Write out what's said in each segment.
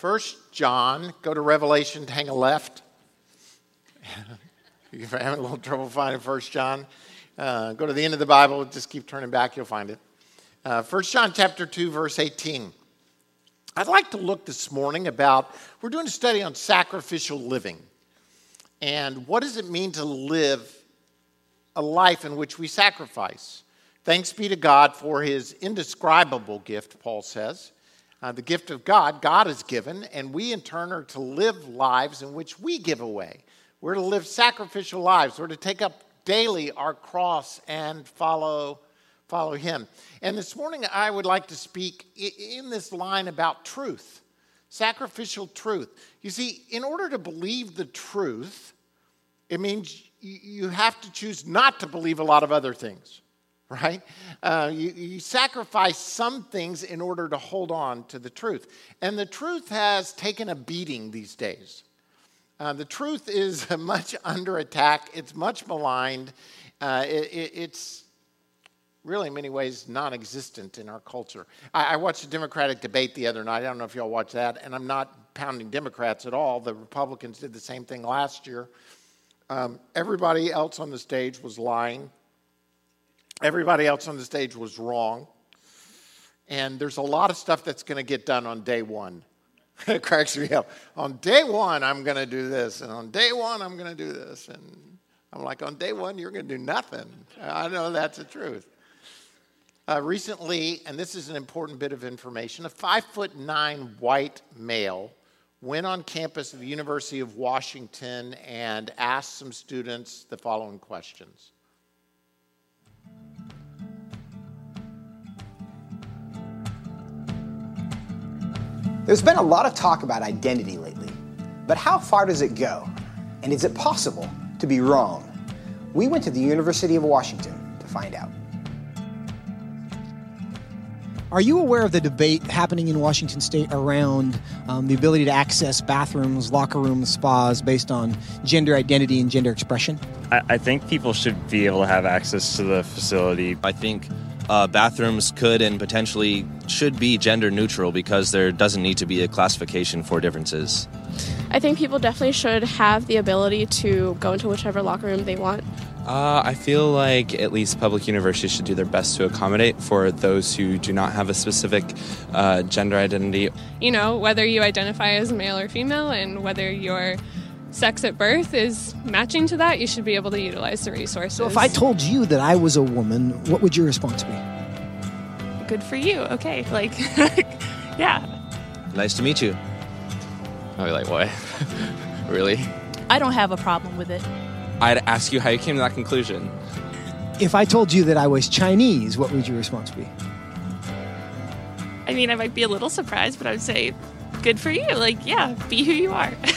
First John, go to Revelation, hang a left. If you're having a little trouble finding First John. Uh, go to the end of the Bible, just keep turning back, you'll find it. Uh, John chapter 2, verse 18. I'd like to look this morning about, we're doing a study on sacrificial living. And what does it mean to live a life in which we sacrifice? Thanks be to God for his indescribable gift, Paul says. Uh, the gift of God, God has given, and we in turn are to live lives in which we give away. We're to live sacrificial lives. We're to take up daily our cross and follow, follow him. And this morning I would like to speak in this line about truth, sacrificial truth. You see, in order to believe the truth, it means you have to choose not to believe a lot of other things right? Uh, you, you, sacrifice some things in order to hold on to the truth. And the truth has taken a beating these days. Uh, the truth is much under attack, it's much maligned, uh, it, it, it's really, in many ways, non existent in our culture. I, I watched a Democratic debate the other night. I don't know if y'all watched that, and I'm not pounding Democrats at all. The Republicans did the same thing last year. Um, everybody else on the stage was lying Everybody else on the stage was wrong. And there's a lot of stuff that's going to get done on day one. it cracks me up. On day one, I'm going to do this. And on day one, I'm going to do this. And I'm like, on day one, you're going to do nothing. I know that's the truth. Uh, recently, and this is an important bit of information, a five foot nine white male went on campus of the University of Washington and asked some students the following questions There's been a lot of talk about identity lately, but how far does it go? And is it possible to be wrong? We went to the University of Washington to find out. Are you aware of the debate happening in Washington state around um, the ability to access bathrooms, locker rooms, spas based on gender identity and gender expression? I, I think people should be able to have access to the facility. I think uh, bathrooms could and potentially should be gender neutral because there doesn't need to be a classification for differences. I think people definitely should have the ability to go into whichever locker room they want. Uh, I feel like at least public universities should do their best to accommodate for those who do not have a specific uh, gender identity. You know, whether you identify as male or female and whether you're sex at birth is matching to that, you should be able to utilize the resources. So if I told you that I was a woman, what would your response be? Good for you. Okay. Like, yeah. Nice to meet you. I'd be like, what? really? I don't have a problem with it. I'd ask you how you came to that conclusion. If I told you that I was Chinese, what would your response be? I mean, I might be a little surprised, but I would say, good for you. Like, yeah, be who you are.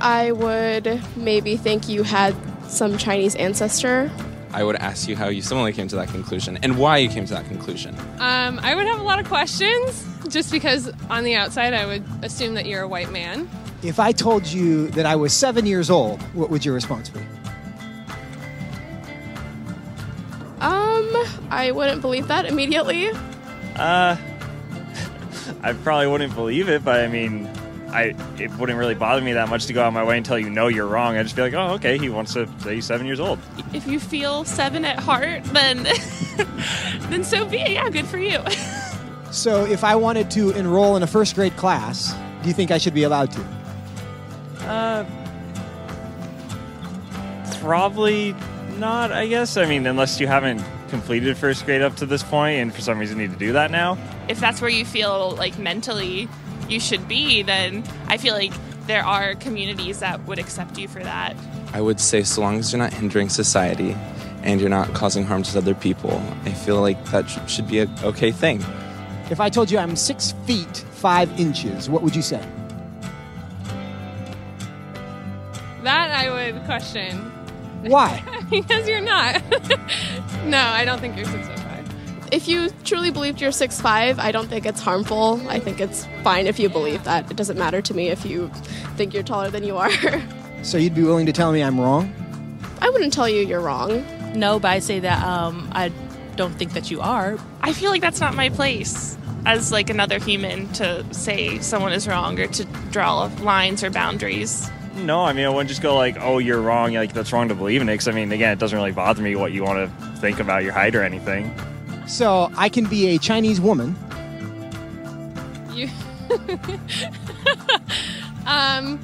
I would maybe think you had some Chinese ancestor. I would ask you how you similarly came to that conclusion and why you came to that conclusion. Um, I would have a lot of questions just because on the outside I would assume that you're a white man. If I told you that I was seven years old, what would your response be? Um, I wouldn't believe that immediately. Uh, I probably wouldn't believe it, but I mean, I it wouldn't really bother me that much to go out my way and tell you no, you're wrong. I'd just be like, oh, okay, he wants to say he's seven years old. If you feel seven at heart, then then so be it. Yeah, good for you. so, if I wanted to enroll in a first grade class, do you think I should be allowed to? Uh, probably not. I guess. I mean, unless you haven't completed first grade up to this point, and for some reason need to do that now. If that's where you feel like mentally you should be, then I feel like there are communities that would accept you for that. I would say, so long as you're not hindering society and you're not causing harm to other people, I feel like that should be a okay thing. If I told you I'm six feet five inches, what would you say? That I would question. Why? because you're not. no, I don't think you're six foot if you truly believed you're six five, I don't think it's harmful. I think it's fine if you believe that. It doesn't matter to me if you think you're taller than you are. so you'd be willing to tell me I'm wrong? I wouldn't tell you you're wrong. No, but I say that um, I don't think that you are. I feel like that's not my place. as like another human to say someone is wrong or to draw lines or boundaries. No, I mean, I wouldn't just go like, oh, you're wrong. Like, that's wrong to believe in it. Because, I mean, again, it doesn't really bother me what you want to think about your height or anything. So I can be a Chinese woman. You. um,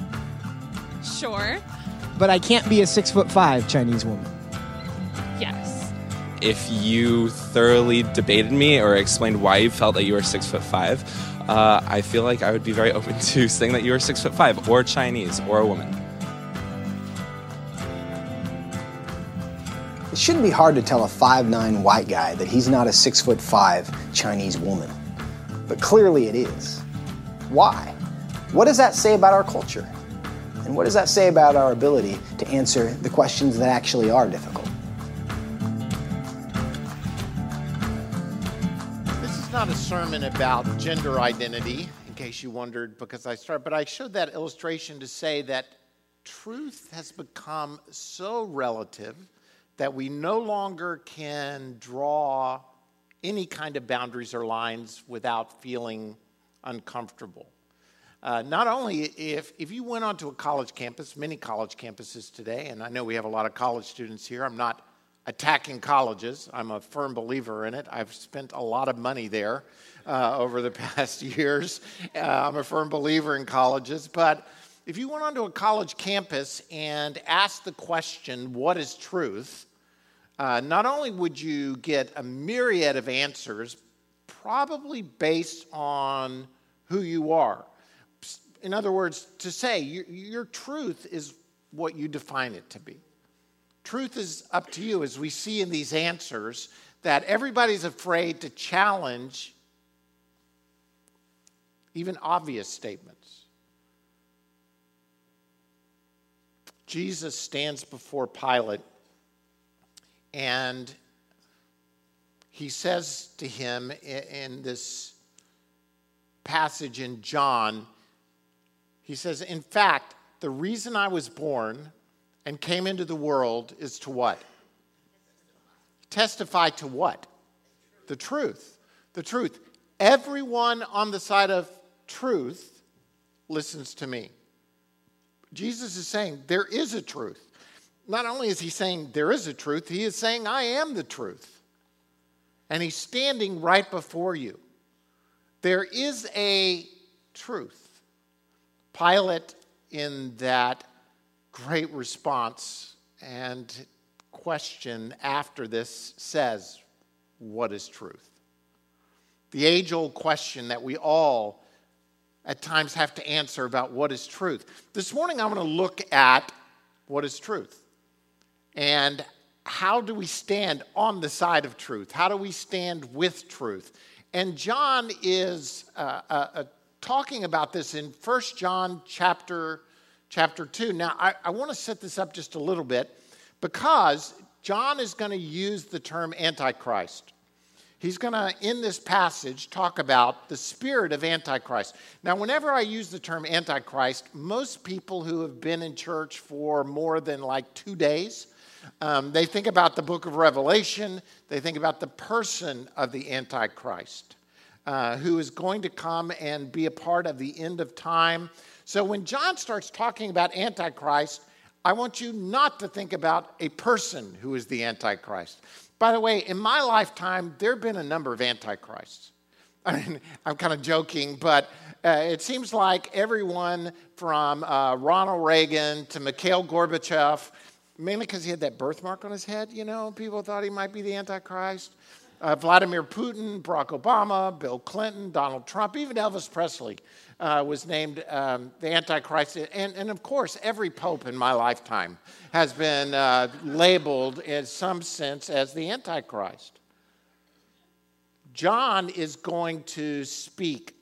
sure. But I can't be a six foot five Chinese woman. Yes. If you thoroughly debated me or explained why you felt that you were six foot five, uh, I feel like I would be very open to saying that you are six foot five, or Chinese, or a woman. It shouldn't be hard to tell a 5'9 white guy that he's not a 6 foot 5 Chinese woman. But clearly it is. Why? What does that say about our culture? And what does that say about our ability to answer the questions that actually are difficult? This is not a sermon about gender identity, in case you wondered, because I started, but I showed that illustration to say that truth has become so relative that we no longer can draw any kind of boundaries or lines without feeling uncomfortable. Uh, not only if, if you went onto a college campus, many college campuses today, and I know we have a lot of college students here, I'm not attacking colleges. I'm a firm believer in it. I've spent a lot of money there uh, over the past years. Uh, I'm a firm believer in colleges. But if you went onto a college campus and asked the question, What is truth? Uh, not only would you get a myriad of answers, probably based on who you are. In other words, to say your, your truth is what you define it to be. Truth is up to you, as we see in these answers, that everybody's afraid to challenge even obvious statements. Jesus stands before Pilate and he says to him in this passage in John, he says, In fact, the reason I was born and came into the world is to what? Testify to what? The truth. The truth. Everyone on the side of truth listens to me. Jesus is saying there is a truth not only is he saying there is a truth, he is saying, I am the truth. And he's standing right before you. There is a truth. Pilate, in that great response and question after this, says, What is truth? The age old question that we all at times have to answer about what is truth. This morning, I want to look at what is truth. And how do we stand on the side of truth? How do we stand with truth? And John is uh, uh, uh, talking about this in 1 John chapter, chapter 2. Now, I, I want to set this up just a little bit because John is going to use the term Antichrist. He's going to, in this passage, talk about the spirit of Antichrist. Now, whenever I use the term Antichrist, most people who have been in church for more than like two days, um, they think about the book of Revelation, they think about the person of the Antichrist. Uh, who is going to come and be a part of the end of time. So when John starts talking about Antichrist, I want you not to think about a person who is the Antichrist. By the way, in my lifetime, there have been a number of Antichrists. I mean, I'm kind of joking, but uh, it seems like everyone from uh, Ronald Reagan to Mikhail Gorbachev mainly because he had that birthmark on his head, you know, people thought he might be the Antichrist. Uh, Vladimir Putin, Barack Obama, Bill Clinton, Donald Trump, even Elvis Presley uh, was named um, the Antichrist. And, and, of course, every pope in my lifetime has been uh, labeled in some sense as the Antichrist. John is going to speak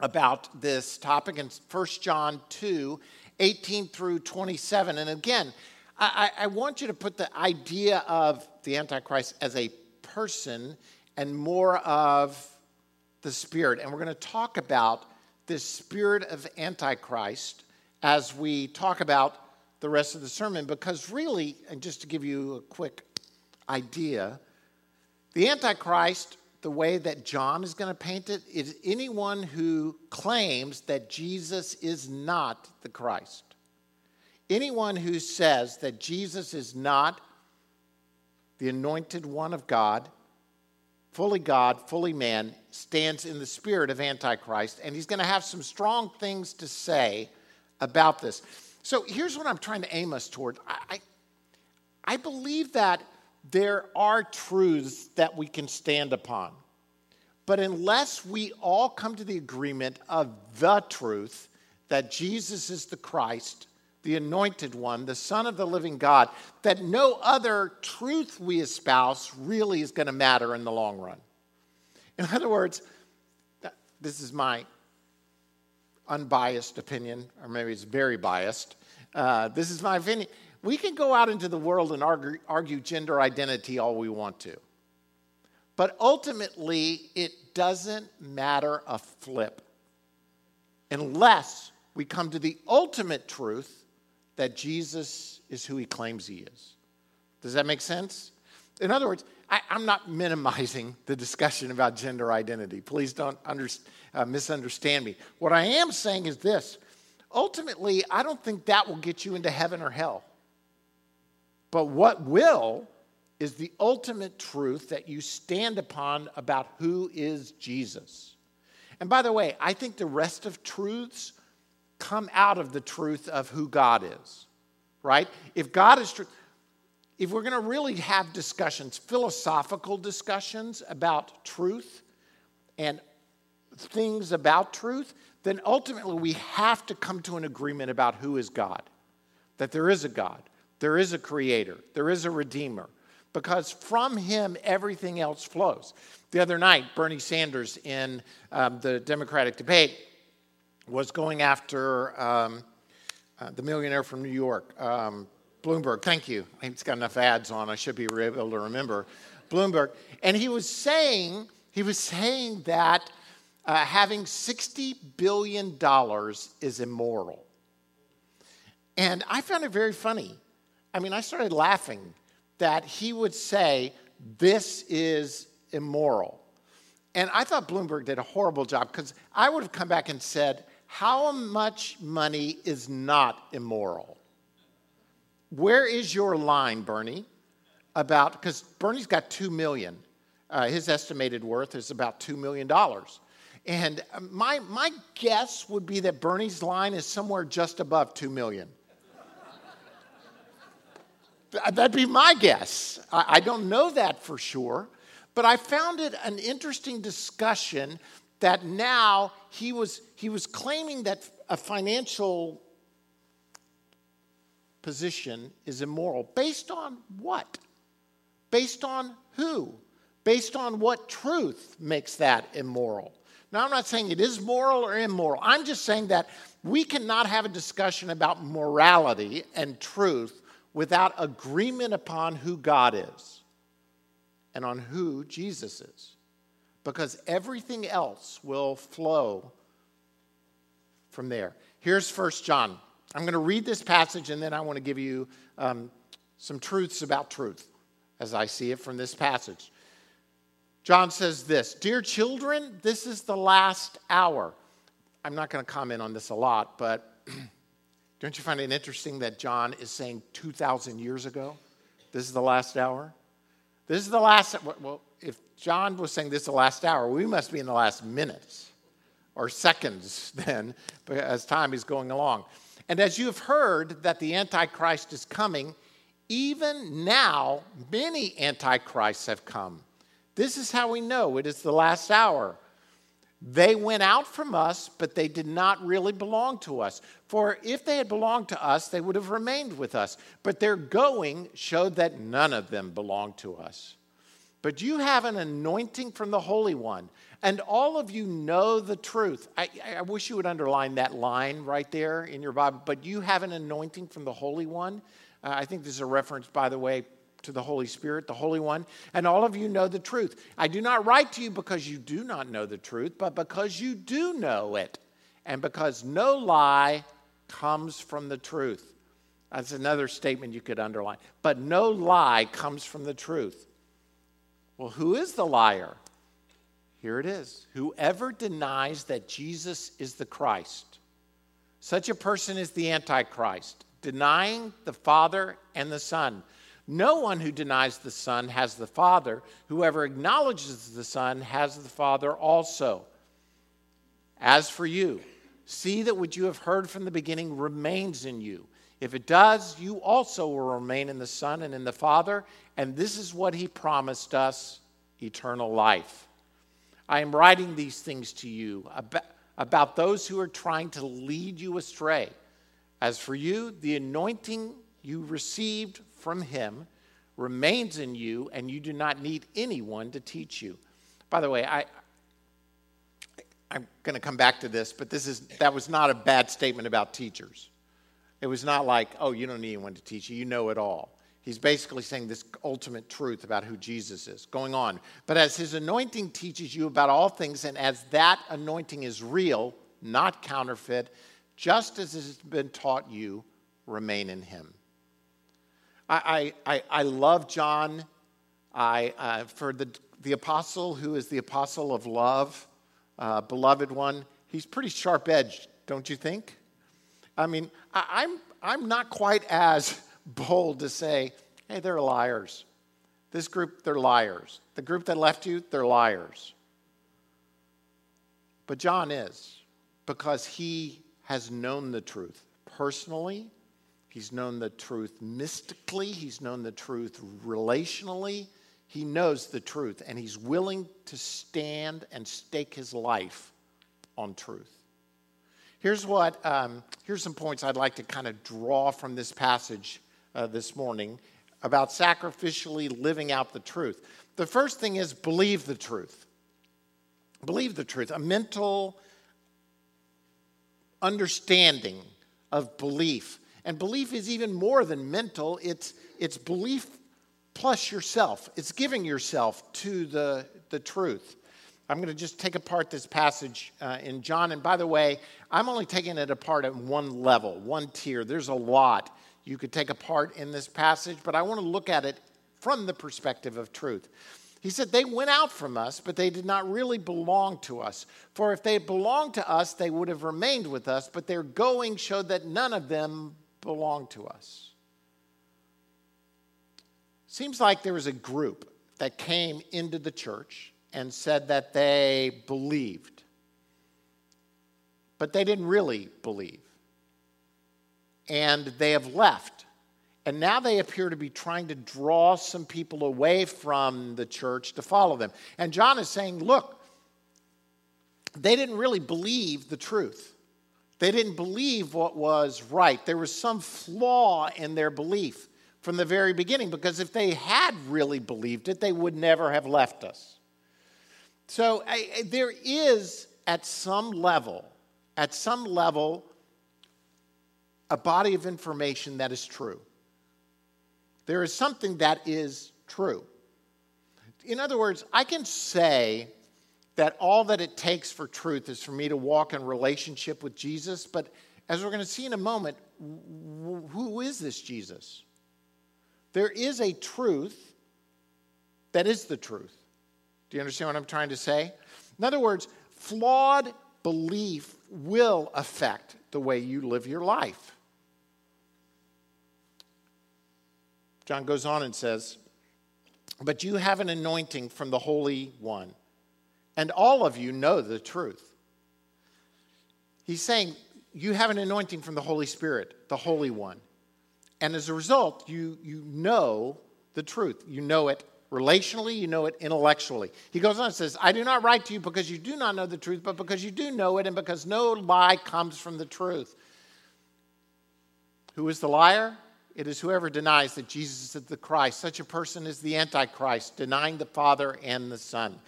about this topic in 1 John 2 18 through 27. And again, I, I want you to put the idea of the Antichrist as a person and more of the spirit. And we're going to talk about this spirit of Antichrist as we talk about the rest of the sermon, because really, and just to give you a quick idea, the Antichrist the way that John is going to paint it is anyone who claims that Jesus is not the Christ. Anyone who says that Jesus is not the anointed one of God, fully God, fully man, stands in the spirit of Antichrist, and he's going to have some strong things to say about this. So here's what I'm trying to aim us toward. I, I, I believe that there are truths that we can stand upon. But unless we all come to the agreement of the truth that Jesus is the Christ, the anointed one, the Son of the living God, that no other truth we espouse really is going to matter in the long run. In other words, this is my unbiased opinion, or maybe it's very biased. Uh, this is my opinion. We can go out into the world and argue, argue gender identity all we want to. But ultimately, it doesn't matter a flip unless we come to the ultimate truth that Jesus is who he claims he is. Does that make sense? In other words, I, am not minimizing the discussion about gender identity. Please don't under, uh, misunderstand me. What I am saying is this ultimately, I don't think that will get you into heaven or hell. But what will is the ultimate truth that you stand upon about who is Jesus. And by the way, I think the rest of truths come out of the truth of who God is, right? If God is true, if we're going to really have discussions, philosophical discussions about truth and things about truth, then ultimately we have to come to an agreement about who is God, that there is a God there is a creator, there is a redeemer, because from him everything else flows. The other night, Bernie Sanders in um, the Democratic debate was going after um, uh, the millionaire from New York, um, Bloomberg. Thank you. He's got enough ads on, I should be able to remember. Bloomberg. And he was saying, he was saying that uh, having $60 billion is immoral. And I found it very funny I mean, I started laughing that he would say, This is immoral. And I thought Bloomberg did a horrible job because I would have come back and said, How much money is not immoral? Where is your line, Bernie? About, because Bernie's got 2 million. Uh, his estimated worth is about $2 million. And my, my guess would be that Bernie's line is somewhere just above 2 million. That'd be my guess. I don't know that for sure, but I found it an interesting discussion that now he was, he was claiming that a financial position is immoral. Based on what? Based on who? Based on what truth makes that immoral? Now, I'm not saying it is moral or immoral. I'm just saying that we cannot have a discussion about morality and truth without agreement upon who God is and on who Jesus is. Because everything else will flow from there. Here's First John. I'm going to read this passage and then I want to give you um, some truths about truth as I see it from this passage. John says this Dear children, this is the last hour. I'm not going to comment on this a lot, but Don't you find it interesting that John is saying 2,000 years ago, this is the last hour? This is the last, well, John was saying this is the last hour, we must be in the last minutes or seconds then, as time is going along. And as you have heard that the Antichrist is coming, even now many Antichrists have come. This is how we know it is the last hour. They went out from us, but they did not really belong to us. For if they had belonged to us, they would have remained with us. But their going showed that none of them belonged to us. But you have an anointing from the Holy One, and all of you know the truth. I, I wish you would underline that line right there in your Bible. But you have an anointing from the Holy One. Uh, I think this is a reference, by the way, to the Holy Spirit, the Holy One, and all of you know the truth. I do not write to you because you do not know the truth, but because you do know it, and because no lie comes from the truth. That's another statement you could underline. But no lie comes from the truth. Well, who is the liar? Here it is. Whoever denies that Jesus is the Christ, such a person is the Antichrist, denying the Father and the Son. No one who denies the Son has the Father. Whoever acknowledges the Son has the Father also. As for you, see that what you have heard from the beginning remains in you. If it does, you also will remain in the Son and in the Father, and this is what He promised us eternal life. I am writing these things to you about, about those who are trying to lead you astray. As for you, the anointing you received from Him remains in you, and you do not need anyone to teach you. By the way, I, I'm going to come back to this, but this is that was not a bad statement about teachers. It was not like, oh, you don't need anyone to teach you, you know it all. He's basically saying this ultimate truth about who Jesus is. Going on. But as his anointing teaches you about all things, and as that anointing is real, not counterfeit, just as it has been taught you, remain in him. I, I, I love John I, uh, for the, the apostle who is the apostle of love, uh, beloved one. He's pretty sharp edged, don't you think? I mean, I, I'm, I'm not quite as bold to say, hey, they're liars. This group, they're liars. The group that left you, they're liars. But John is, because he has known the truth personally, he's known the truth mystically, he's known the truth relationally. He knows the truth, and he's willing to stand and stake his life on truth. Here's what, um, here's some points I'd like to kind of draw from this passage uh, this morning about sacrificially living out the truth. The first thing is believe the truth. Believe the truth, a mental understanding of belief. And belief is even more than mental, it's, it's belief plus yourself. It's giving yourself to the, the truth. I'm going to just take apart this passage uh, in John. And by the way, I'm only taking it apart at one level, one tier. There's a lot you could take apart in this passage, but I want to look at it from the perspective of truth. He said, They went out from us, but they did not really belong to us. For if they belonged to us, they would have remained with us, but their going showed that none of them belonged to us. Seems like there was a group that came into the church and said that they believed, but they didn't really believe and they have left. And now they appear to be trying to draw some people away from the church to follow them. And John is saying, look, they didn't really believe the truth. They didn't believe what was right. There was some flaw in their belief from the very beginning because if they had really believed it, they would never have left us. So I, there is, at some level, at some level, a body of information that is true. There is something that is true. In other words, I can say that all that it takes for truth is for me to walk in relationship with Jesus, but as we're going to see in a moment, who is this Jesus? There is a truth that is the truth. Do you understand what I'm trying to say? In other words, flawed belief will affect the way you live your life. John goes on and says, But you have an anointing from the Holy One, and all of you know the truth. He's saying, You have an anointing from the Holy Spirit, the Holy One. And as a result, you, you know the truth. You know it relationally, you know it intellectually. He goes on and says, I do not write to you because you do not know the truth, but because you do know it, and because no lie comes from the truth. Who is the liar? It is whoever denies that Jesus is the Christ. Such a person is the Antichrist, denying the Father and the Son.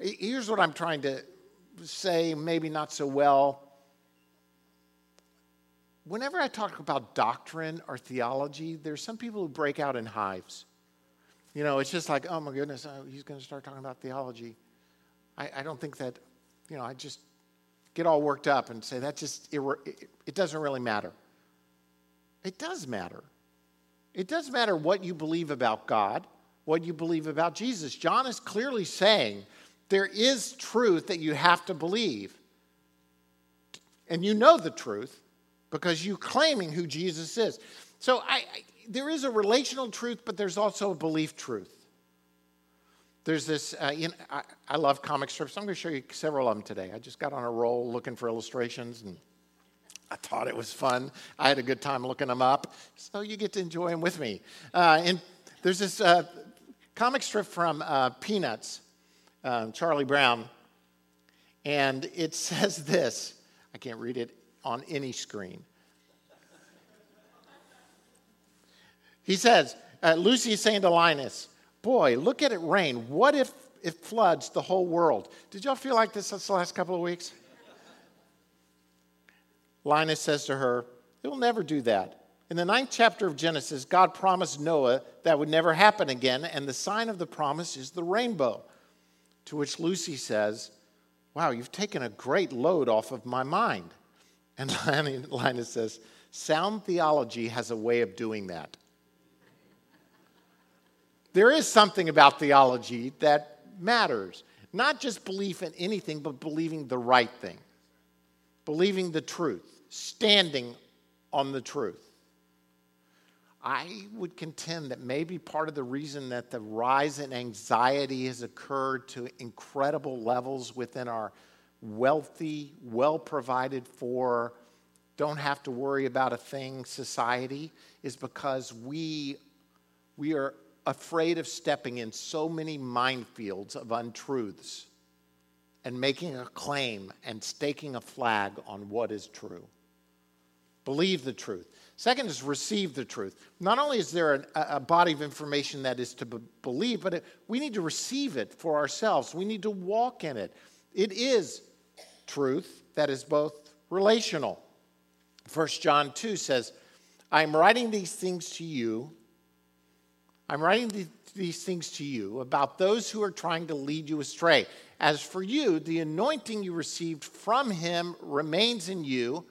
Here's what I'm trying to say, maybe not so well. Whenever I talk about doctrine or theology, there's some people who break out in hives. You know, it's just like, oh my goodness, oh, he's going to start talking about theology. I, I, don't think that, you know, I just get all worked up and say that just, it, it doesn't really matter. It does matter. It doesn't matter what you believe about God, what you believe about Jesus. John is clearly saying There is truth that you have to believe. And you know the truth because you're claiming who Jesus is. So I, I, there is a relational truth, but there's also a belief truth. There's this, uh, you know, I, I love comic strips. I'm going to show you several of them today. I just got on a roll looking for illustrations and I thought it was fun. I had a good time looking them up. So you get to enjoy them with me. Uh, and there's this uh, comic strip from uh, Peanuts, um, Charlie Brown. And it says this I can't read it on any screen. He says, uh, Lucy is saying to Linus, Boy, look at it rain. What if it floods the whole world? Did y'all feel like this the last couple of weeks? Linus says to her, It will never do that. In the ninth chapter of Genesis, God promised Noah that would never happen again, and the sign of the promise is the rainbow. To which Lucy says, Wow, you've taken a great load off of my mind. And Linus says, Sound theology has a way of doing that. There is something about theology that matters. Not just belief in anything, but believing the right thing, believing the truth, standing on the truth. I would contend that maybe part of the reason that the rise in anxiety has occurred to incredible levels within our wealthy, well provided for, don't have to worry about a thing society is because we, we are afraid of stepping in so many minefields of untruths and making a claim and staking a flag on what is true. Believe the truth. Second is receive the truth. Not only is there an, a body of information that is to be, believe, but it, we need to receive it for ourselves. We need to walk in it. It is truth that is both relational. First John 2 says, I am writing these things to you. I'm writing these things to you about those who are trying to lead you astray. As for you, the anointing you received from him remains in you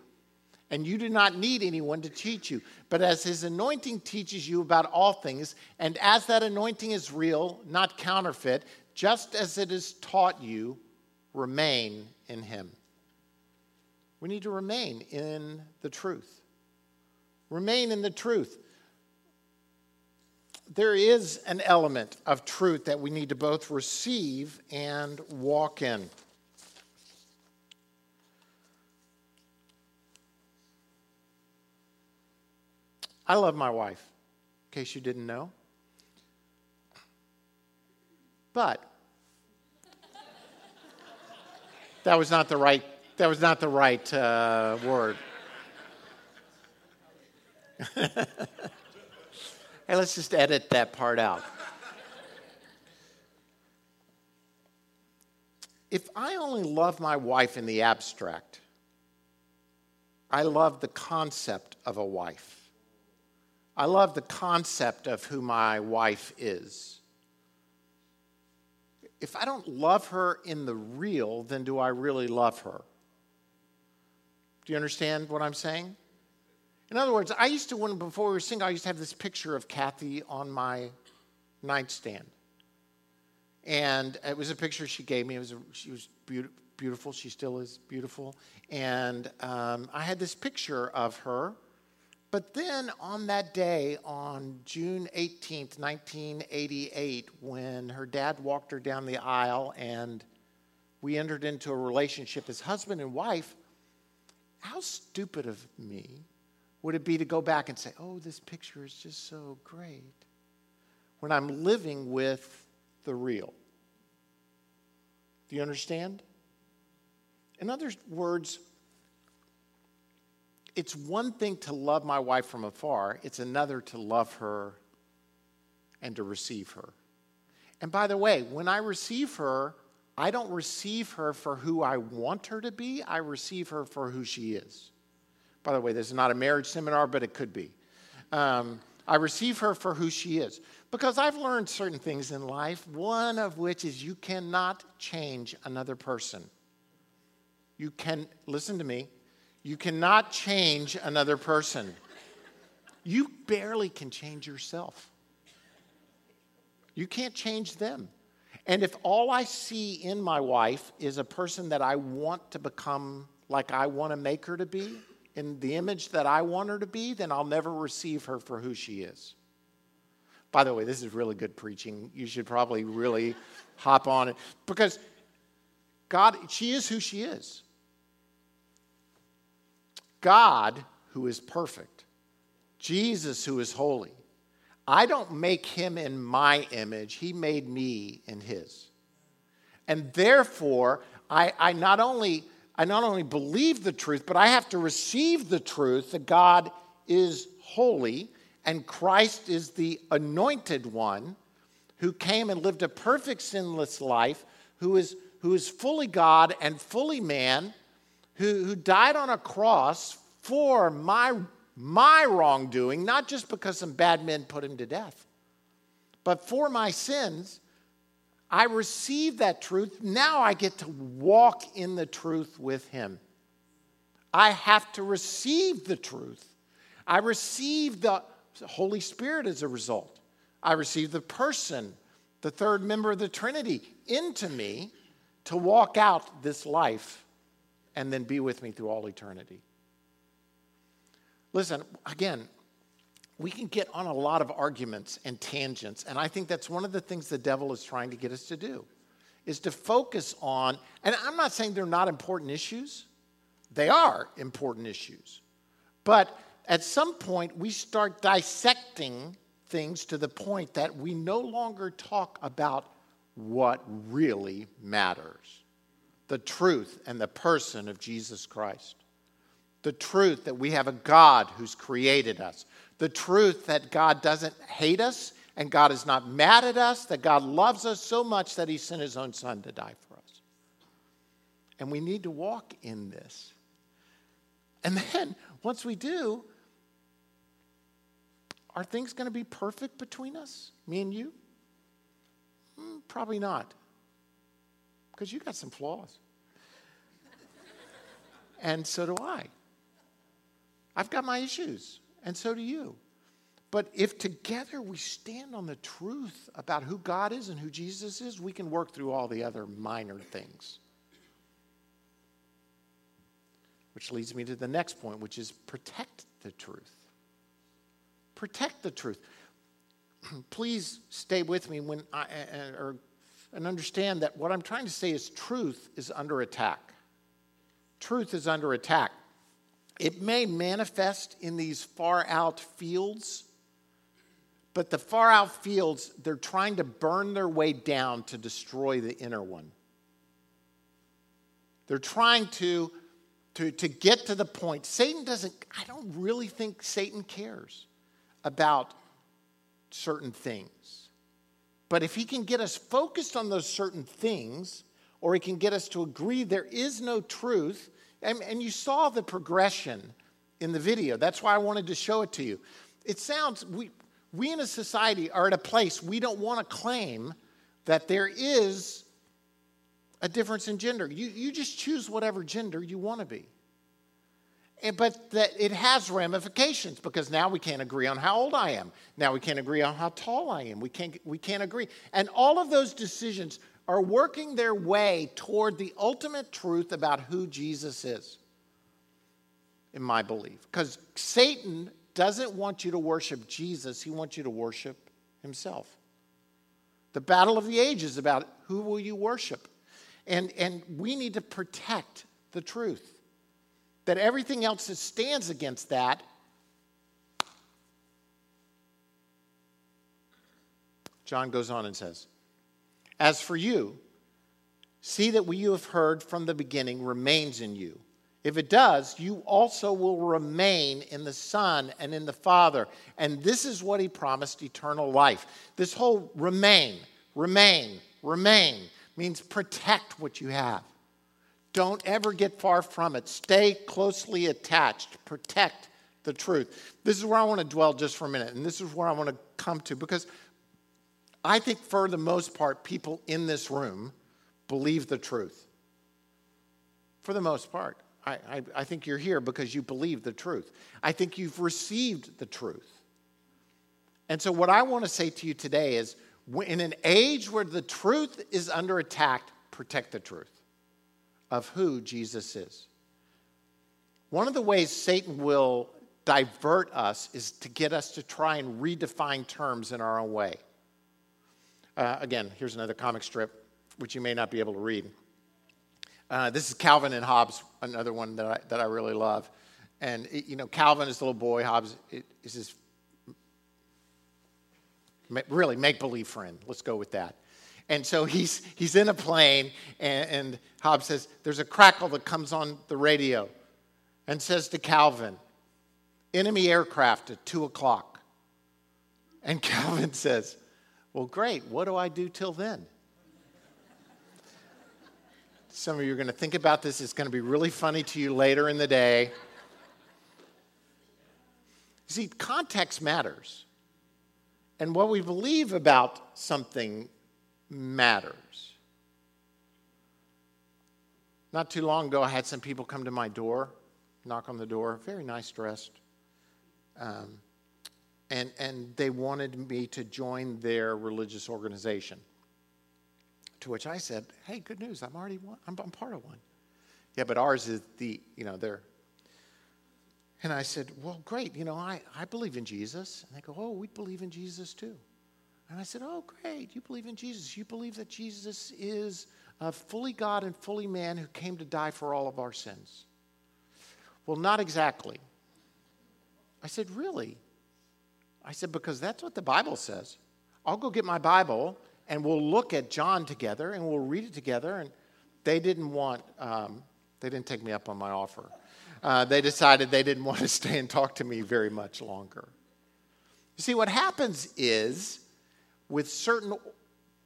and you do not need anyone to teach you. But as his anointing teaches you about all things, and as that anointing is real, not counterfeit, just as it is taught you, remain in him. We need to remain in the truth. Remain in the truth. There is an element of truth that we need to both receive and walk in. I love my wife, in case you didn't know. But that was not the right that was not the right uh, word. hey, let's just edit that part out. If I only love my wife in the abstract, I love the concept of a wife. I love the concept of who my wife is. If I don't love her in the real, then do I really love her? Do you understand what I'm saying? In other words, I used to, when before we were single, I used to have this picture of Kathy on my nightstand. And it was a picture she gave me. It was a, she was beautiful. She still is beautiful. And um, I had this picture of her but then on that day, on June 18th, 1988, when her dad walked her down the aisle and we entered into a relationship as husband and wife, how stupid of me would it be to go back and say, oh, this picture is just so great, when I'm living with the real? Do you understand? In other words, it's one thing to love my wife from afar, it's another to love her and to receive her. And by the way, when I receive her, I don't receive her for who I want her to be, I receive her for who she is. By the way, this is not a marriage seminar, but it could be. Um, I receive her for who she is. Because I've learned certain things in life, one of which is you cannot change another person. You can, listen to me, you cannot change another person. You barely can change yourself. You can't change them. And if all I see in my wife is a person that I want to become like I want to make her to be, in the image that I want her to be, then I'll never receive her for who she is. By the way, this is really good preaching. You should probably really hop on it because God, she is who she is. God, who is perfect, Jesus, who is holy. I don't make him in my image, he made me in his. And therefore, I, I, not only, I not only believe the truth, but I have to receive the truth that God is holy and Christ is the anointed one who came and lived a perfect sinless life, who is, who is fully God and fully man, who, who died on a cross for my, my wrongdoing, not just because some bad men put him to death, but for my sins. I received that truth. Now I get to walk in the truth with him. I have to receive the truth. I receive the Holy Spirit as a result. I receive the person, the third member of the Trinity, into me to walk out this life and then be with me through all eternity. Listen, again, we can get on a lot of arguments and tangents, and I think that's one of the things the devil is trying to get us to do is to focus on, and I'm not saying they're not important issues. They are important issues. But at some point, we start dissecting things to the point that we no longer talk about what really matters the truth and the person of Jesus Christ. The truth that we have a God who's created us. The truth that God doesn't hate us and God is not mad at us, that God loves us so much that he sent his own son to die for us. And we need to walk in this. And then, once we do, are things going to be perfect between us, me and you? Mm, probably not. Because you got some flaws. and so do I. I've got my issues, and so do you. But if together we stand on the truth about who God is and who Jesus is, we can work through all the other minor things. Which leads me to the next point, which is protect the truth. Protect the truth. Please stay with me when I, or, and understand that what I'm trying to say is truth is under attack. Truth is under attack. It may manifest in these far out fields, but the far out fields, they're trying to burn their way down to destroy the inner one. They're trying to, to, to get to the point. Satan doesn't, I don't really think Satan cares about certain things. But if he can get us focused on those certain things, or he can get us to agree there is no truth, and, and you saw the progression in the video. That's why I wanted to show it to you. It sounds, we, we in a society are at a place we don't want to claim that there is a difference in gender. You, you just choose whatever gender you want to be And, but that it has ramifications because now we can't agree on how old I am. Now we can't agree on how tall I am. We can't, we can't agree. And all of those decisions are working their way toward the ultimate truth about who Jesus is, in my belief. Because Satan doesn't want you to worship Jesus, he wants you to worship himself. The battle of the ages about who will you worship. And, and we need to protect the truth that everything else that stands against that John goes on and says, As for you, see that what you have heard from the beginning remains in you. If it does, you also will remain in the Son and in the Father. And this is what he promised eternal life. This whole remain, remain, remain means protect what you have. Don't ever get far from it. Stay closely attached. Protect the truth. This is where I want to dwell just for a minute, and this is where I want to come to because I think, for the most part, people in this room believe the truth. For the most part. I, I, I think you're here because you believe the truth. I think you've received the truth. And so, what I want to say to you today is In an age where the truth is under attack, protect the truth of who Jesus is. One of the ways Satan will divert us is to get us to try and redefine terms in our own way. Uh, again, here's another comic strip, which you may not be able to read. Uh, this is Calvin and Hobbes, another one that I, that I really love. And, it, you know, Calvin is the little boy, Hobbes is his really make believe friend. Let's go with that. And so he's, he's in a plane, and, and Hobbes says, There's a crackle that comes on the radio and says to Calvin, enemy aircraft at two o'clock. And Calvin says, Well, great. What do I do till then? Some of you are going to think about this. It's going to be really funny to you later in the day. See, context matters. And what we believe about something matters. Not too long ago, I had some people come to my door, knock on the door, very nice dressed. Um, and, and they wanted me to join their religious organization. To which I said, hey, good news, I'm already one, I'm, I'm part of one. Yeah, but ours is the, you know, they're. And I said, well, great, you know, I, I believe in Jesus. And they go, oh, we believe in Jesus too. And I said, oh, great, you believe in Jesus. You believe that Jesus is fully God and fully man who came to die for all of our sins. Well, not exactly. I said, Really? I said, Because that's what the Bible says. I'll go get my Bible and we'll look at John together and we'll read it together. And they didn't want, um, they didn't take me up on my offer. Uh, they decided they didn't want to stay and talk to me very much longer. You see, what happens is with certain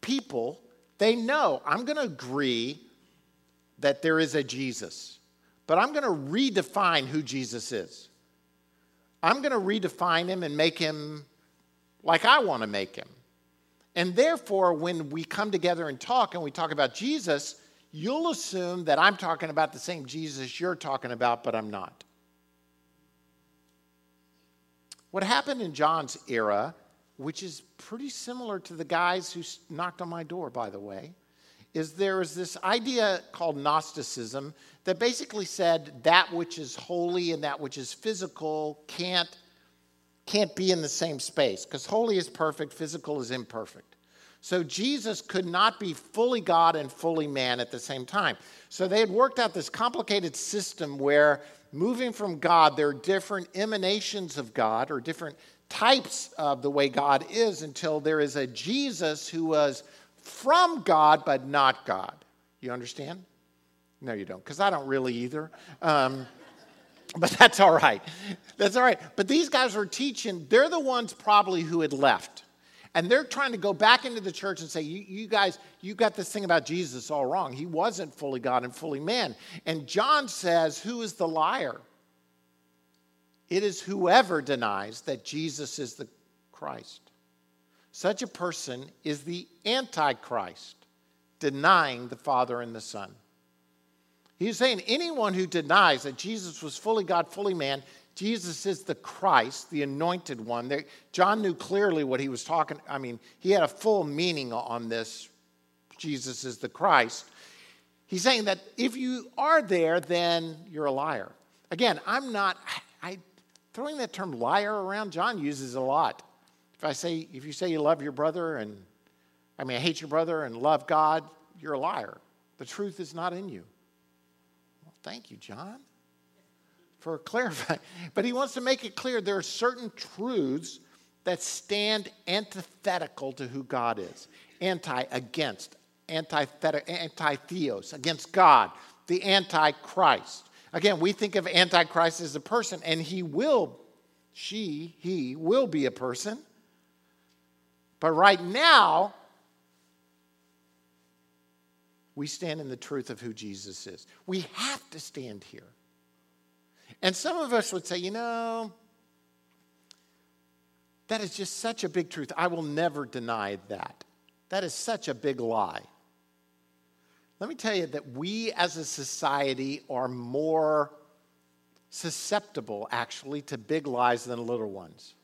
people, they know I'm going to agree that there is a Jesus, but I'm going to redefine who Jesus is. I'm going to redefine him and make him like I want to make him. And therefore, when we come together and talk and we talk about Jesus, you'll assume that I'm talking about the same Jesus you're talking about, but I'm not. What happened in John's era, which is pretty similar to the guys who knocked on my door, by the way, is there is this idea called Gnosticism that basically said that which is holy and that which is physical can't, can't be in the same space because holy is perfect, physical is imperfect. So Jesus could not be fully God and fully man at the same time. So they had worked out this complicated system where moving from God, there are different emanations of God or different types of the way God is until there is a Jesus who was from God, but not God. You understand? No, you don't, because I don't really either. Um, but that's all right. That's all right. But these guys were teaching, they're the ones probably who had left. And they're trying to go back into the church and say, you, you, guys, you got this thing about Jesus all wrong. He wasn't fully God and fully man. And John says, Who is the liar? It is whoever denies that Jesus is the Christ. Such a person is the Antichrist, denying the Father and the Son. He's saying anyone who denies that Jesus was fully God, fully man, Jesus is the Christ, the anointed one. John knew clearly what he was talking. I mean, he had a full meaning on this. Jesus is the Christ. He's saying that if you are there, then you're a liar. Again, I'm not I throwing that term liar around. John uses a lot. If I say, if you say you love your brother and, I mean, I hate your brother and love God, you're a liar. The truth is not in you. Well, thank you, John, for clarifying. But he wants to make it clear there are certain truths that stand antithetical to who God is anti, against, anti theos, against God, the antichrist. Again, we think of antichrist as a person, and he will, she, he will be a person. But right now, we stand in the truth of who Jesus is. We have to stand here. And some of us would say, you know, that is just such a big truth. I will never deny that. That is such a big lie. Let me tell you that we as a society are more susceptible, actually, to big lies than little ones.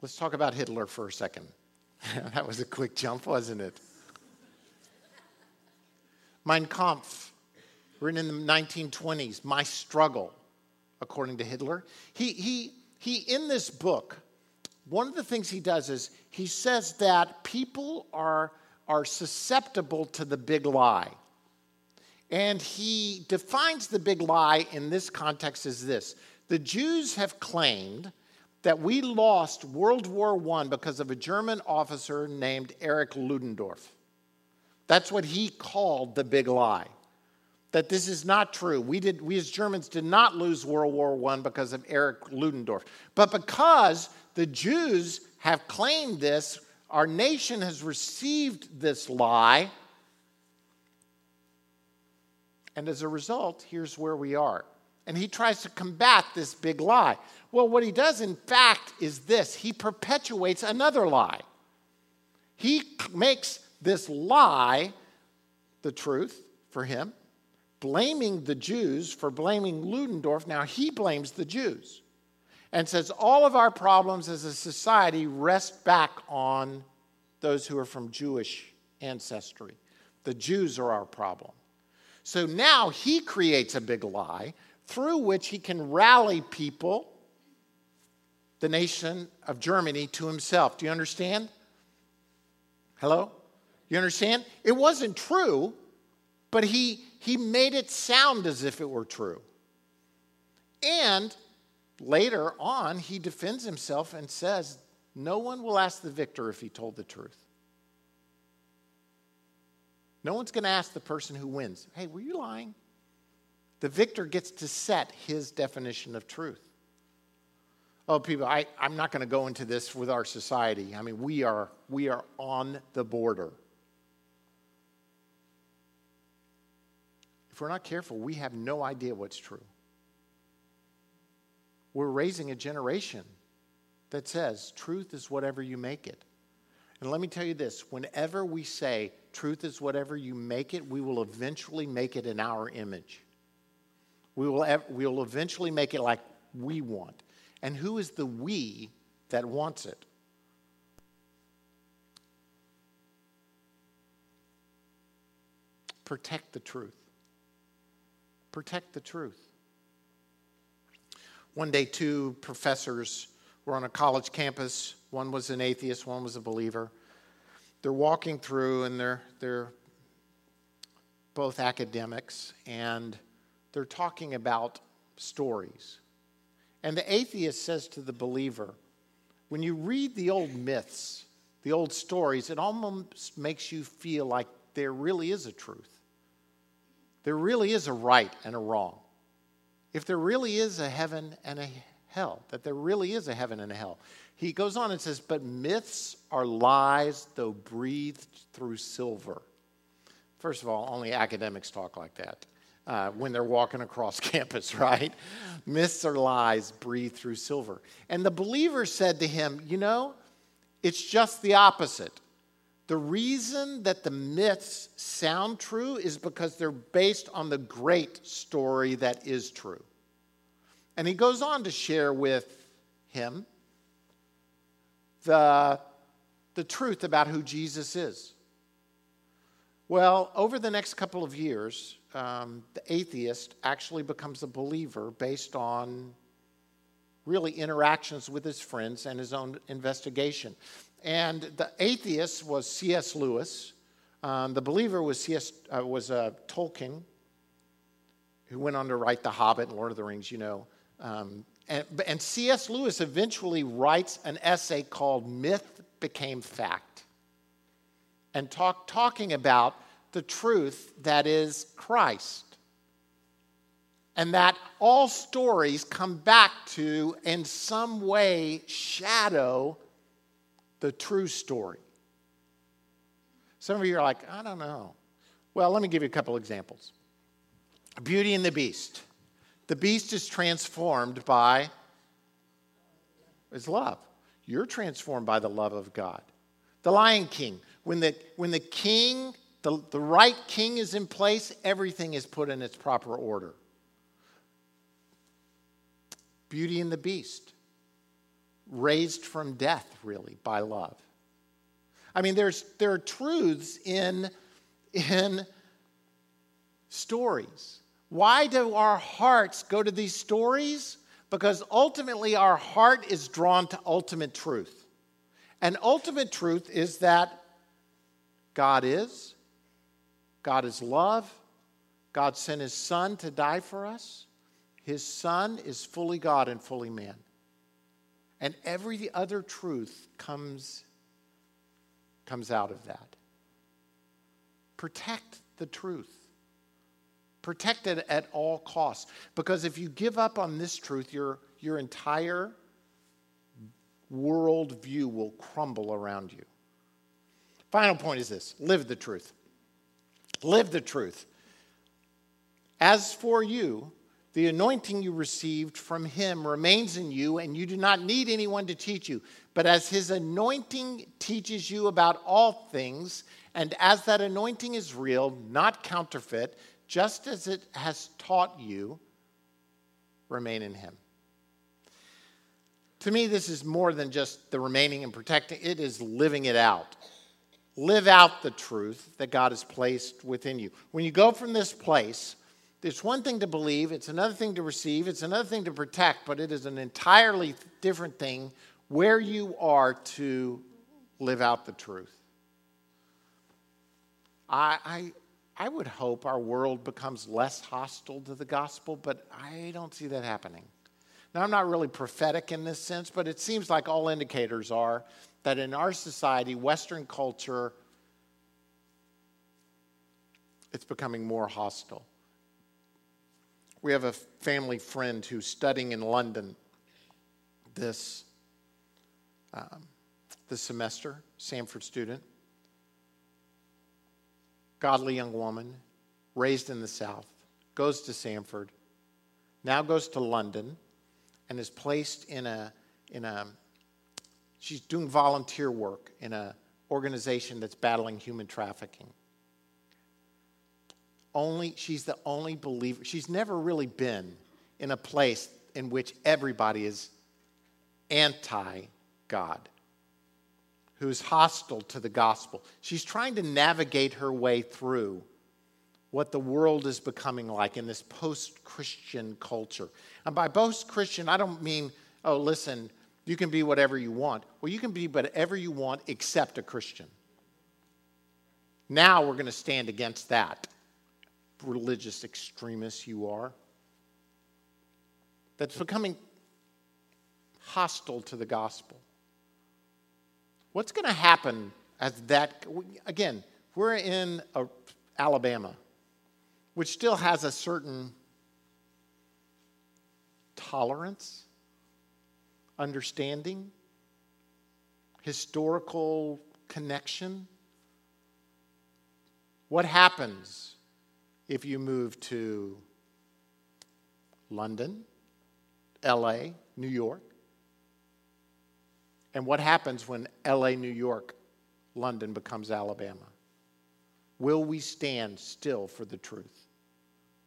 Let's talk about Hitler for a second. that was a quick jump, wasn't it? Mein Kampf, written in the 1920s, My Struggle, according to Hitler. He, he, he, in this book, one of the things he does is he says that people are, are susceptible to the big lie. And he defines the big lie in this context as this The Jews have claimed that we lost World War I because of a German officer named Erich Ludendorff. That's what he called the big lie. That this is not true. We, did, we as Germans did not lose World War I because of Erich Ludendorff. But because the Jews have claimed this, our nation has received this lie. And as a result, here's where we are. And he tries to combat this big lie. Well, what he does, in fact, is this he perpetuates another lie. He makes this lie the truth for him, blaming the Jews for blaming Ludendorff. Now he blames the Jews and says all of our problems as a society rest back on those who are from Jewish ancestry. The Jews are our problem. So now he creates a big lie through which he can rally people, the nation of Germany, to himself. Do you understand? Hello? You understand? It wasn't true, but he, he made it sound as if it were true. And later on, he defends himself and says, No one will ask the victor if he told the truth. No one's going to ask the person who wins, Hey, were you lying? The victor gets to set his definition of truth. Oh, people, I, I'm not going to go into this with our society. I mean, we are, we are on the border. If we're not careful, we have no idea what's true. We're raising a generation that says truth is whatever you make it. And let me tell you this whenever we say truth is whatever you make it, we will eventually make it in our image. We will, we will eventually make it like we want. And who is the we that wants it? Protect the truth protect the truth. One day, two professors were on a college campus. One was an atheist, one was a believer. They're walking through, and they're, they're both academics, and they're talking about stories. And the atheist says to the believer, when you read the old myths, the old stories, it almost makes you feel like there really is a truth there really is a right and a wrong. If there really is a heaven and a hell, that there really is a heaven and a hell. He goes on and says, But myths are lies, though breathed through silver. First of all, only academics talk like that uh, when they're walking across campus, right? Myths are lies breathed through silver. And the believer said to him, You know, it's just the opposite. The reason that the myths sound true is because they're based on the great story that is true. And he goes on to share with him the, the truth about who Jesus is. Well, over the next couple of years, um, the atheist actually becomes a believer based on really interactions with his friends and his own investigation. And the atheist was C.S. Lewis. Um, the believer was, C.S., uh, was uh, Tolkien, who went on to write The Hobbit and Lord of the Rings, you know. Um, and, and C.S. Lewis eventually writes an essay called Myth Became Fact and talk, talking about the truth that is Christ. And that all stories come back to, in some way, shadow the true story. Some of you are like, I don't know. Well, let me give you a couple examples. Beauty and the Beast. The beast is transformed by his love. You're transformed by the love of God. The Lion King. When the, when the king, the, the right king is in place, everything is put in its proper order. Beauty and the Beast. raised from death, really, by love. I mean, there's, there are truths in, in stories. Why do our hearts go to these stories? Because ultimately, our heart is drawn to ultimate truth. And ultimate truth is that God is, God is love, God sent his Son to die for us. His Son is fully God and fully man. And every other truth comes, comes out of that. Protect the truth. Protect it at all costs. Because if you give up on this truth, your, your entire worldview will crumble around you. Final point is this live the truth. Live the truth. As for you, the anointing you received from him remains in you, and you do not need anyone to teach you. But as his anointing teaches you about all things, and as that anointing is real, not counterfeit, just as it has taught you, remain in him. To me, this is more than just the remaining and protecting, it is living it out. Live out the truth that God has placed within you. When you go from this place, it's one thing to believe, it's another thing to receive, it's another thing to protect, but it is an entirely different thing where you are to live out the truth. I, I, I would hope our world becomes less hostile to the gospel, but I don't see that happening. Now, I'm not really prophetic in this sense, but it seems like all indicators are that in our society, Western culture, it's becoming more hostile. We have a family friend who's studying in London this, um, this semester, Samford student. Godly young woman, raised in the South, goes to Samford, now goes to London, and is placed in a, in a she's doing volunteer work in an organization that's battling human trafficking only, she's the only believer. She's never really been in a place in which everybody is anti God, who's hostile to the gospel. She's trying to navigate her way through what the world is becoming like in this post Christian culture. And by post Christian, I don't mean, oh, listen, you can be whatever you want. Well, you can be whatever you want except a Christian. Now we're going to stand against that religious extremist you are, that's becoming hostile to the gospel. What's going to happen as that, again, we're in a, Alabama, which still has a certain tolerance, understanding, historical connection. What happens if you move to London, LA, New York. And what happens when LA, New York, London becomes Alabama? Will we stand still for the truth?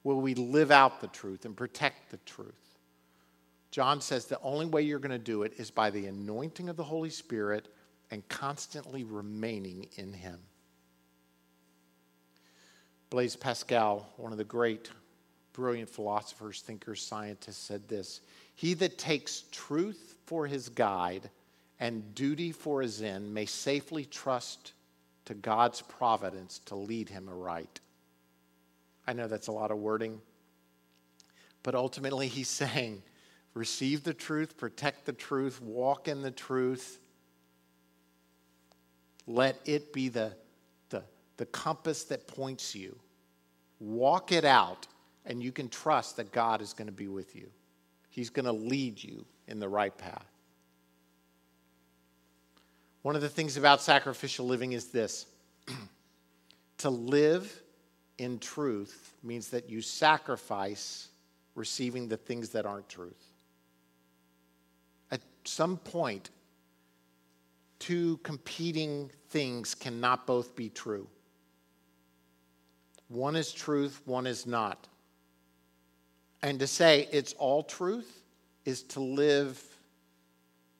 Will we live out the truth and protect the truth? John says the only way you're going to do it is by the anointing of the Holy Spirit and constantly remaining in Him. Blaise Pascal, one of the great, brilliant philosophers, thinkers, scientists, said this He that takes truth for his guide and duty for his end may safely trust to God's providence to lead him aright. I know that's a lot of wording, but ultimately he's saying receive the truth, protect the truth, walk in the truth. Let it be the the the compass that points you. Walk it out, and you can trust that God is going to be with you. He's going to lead you in the right path. One of the things about sacrificial living is this to live in truth means that you sacrifice receiving the things that aren't truth. At some point, two competing things cannot both be true. One is truth, one is not. And to say it's all truth is to live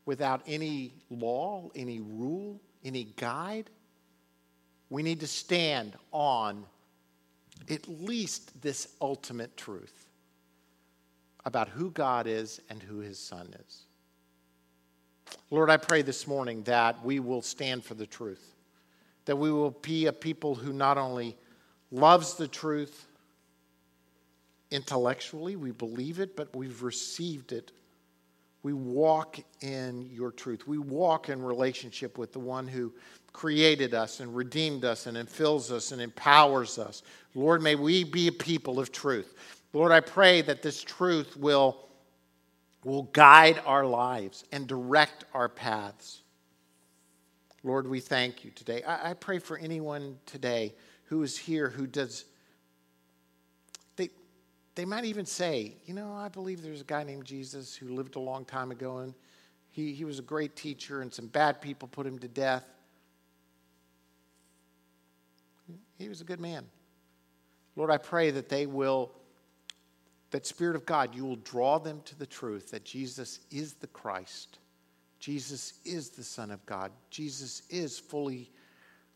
without any law, any rule, any guide. We need to stand on at least this ultimate truth about who God is and who his son is. Lord, I pray this morning that we will stand for the truth, that we will be a people who not only loves the truth intellectually, we believe it, but we've received it. We walk in your truth. We walk in relationship with the one who created us and redeemed us and infills us and empowers us. Lord, may we be a people of truth. Lord, I pray that this truth will, will guide our lives and direct our paths. Lord, we thank you today. I, I pray for anyone today who is here who does they might even say, you know, I believe there's a guy named Jesus who lived a long time ago and he, he was a great teacher and some bad people put him to death. He was a good man. Lord, I pray that they will, that Spirit of God, you will draw them to the truth that Jesus is the Christ. Jesus is the Son of God. Jesus is fully,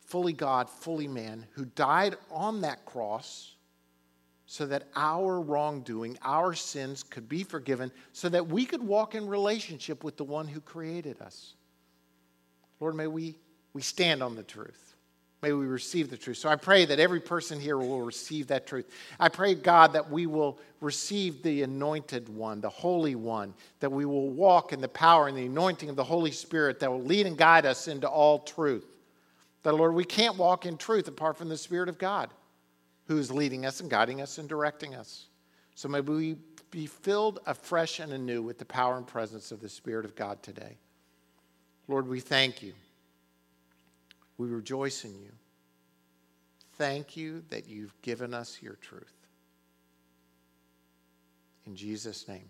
fully God, fully man, who died on that cross so that our wrongdoing, our sins could be forgiven, so that we could walk in relationship with the one who created us. Lord, may we, we stand on the truth. May we receive the truth. So I pray that every person here will receive that truth. I pray, God, that we will receive the anointed one, the Holy One, that we will walk in the power and the anointing of the Holy Spirit that will lead and guide us into all truth. That, Lord, we can't walk in truth apart from the Spirit of God who is leading us and guiding us and directing us. So may we be filled afresh and anew with the power and presence of the Spirit of God today. Lord, we thank you. We rejoice in you. Thank you that you've given us your truth. In Jesus' name,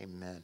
amen.